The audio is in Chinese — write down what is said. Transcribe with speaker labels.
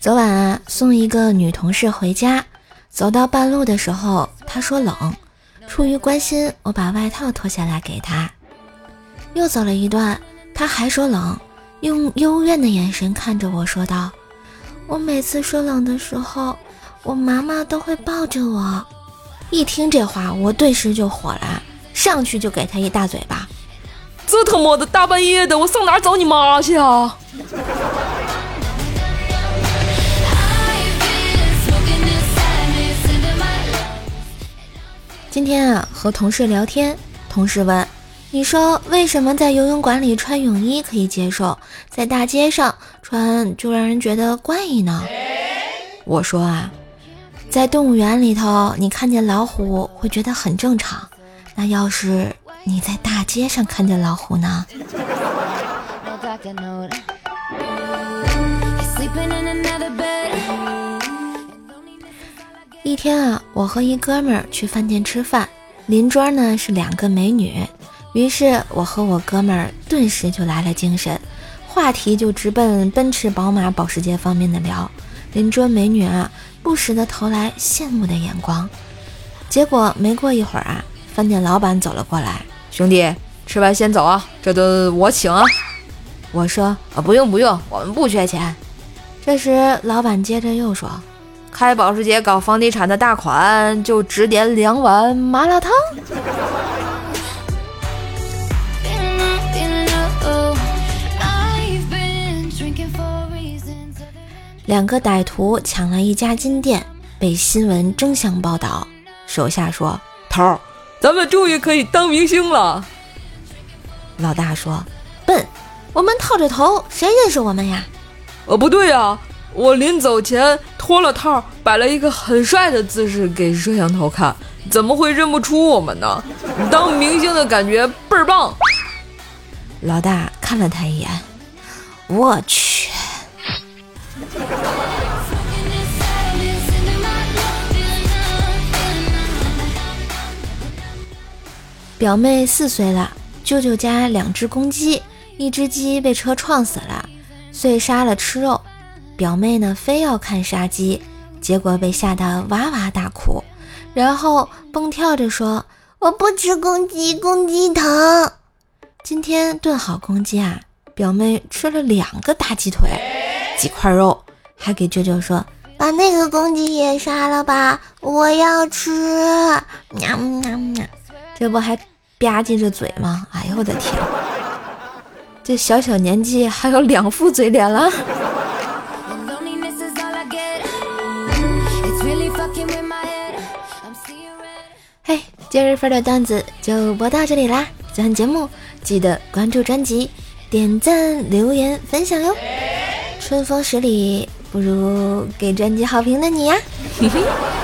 Speaker 1: 昨晚啊，送一个女同事回家，走到半路的时候，她说冷，出于关心，我把外套脱下来给她。又走了一段，她还说冷，用幽怨的眼神看着我说道：“我每次说冷的时候，我妈妈都会抱着我。”一听这话，我顿时就火了，上去就给她一大嘴巴。
Speaker 2: 这他妈的大半夜的，我上哪找你妈去啊！
Speaker 1: 今天啊，和同事聊天，同事问：“你说为什么在游泳馆里穿泳衣可以接受，在大街上穿就让人觉得怪异呢？”我说啊，在动物园里头，你看见老虎会觉得很正常，那要是……你在大街上看见老虎呢？一天啊，我和一哥们儿去饭店吃饭，邻桌呢是两个美女，于是我和我哥们儿顿时就来了精神，话题就直奔奔驰、宝马、保时捷方面的聊。邻桌美女啊，不时的投来羡慕的眼光。结果没过一会儿啊，饭店老板走了过来。
Speaker 2: 兄弟，吃完先走啊，这顿我请啊。
Speaker 1: 我说啊，不用不用，我们不缺钱。这时老板接着又说，
Speaker 2: 开保时捷搞房地产的大款，就只点两碗麻辣烫。
Speaker 1: 两个歹徒抢了一家金店，被新闻争相报道。手下说，
Speaker 2: 头儿。咱们终于可以当明星了，
Speaker 1: 老大说：“笨，我们套着头，谁认识我们呀？”
Speaker 2: 哦，不对呀，我临走前脱了套，摆了一个很帅的姿势给摄像头看，怎么会认不出我们呢？当明星的感觉倍儿棒。
Speaker 1: 老大看了他一眼，我去。表妹四岁了，舅舅家两只公鸡，一只鸡被车撞死了，遂杀了吃肉。表妹呢，非要看杀鸡，结果被吓得哇哇大哭，然后蹦跳着说：“我不吃公鸡，公鸡疼。”今天炖好公鸡啊，表妹吃了两个大鸡腿，几块肉，还给舅舅说：“把那个公鸡也杀了吧，我要吃。”喵喵喵。这不还吧唧着嘴吗？哎呦我的天！这小小年纪还有两副嘴脸了。今日份的段子就播到这里啦！喜欢节目记得关注专辑、点赞、留言、分享哟。春风十里不如给专辑好评的你呀！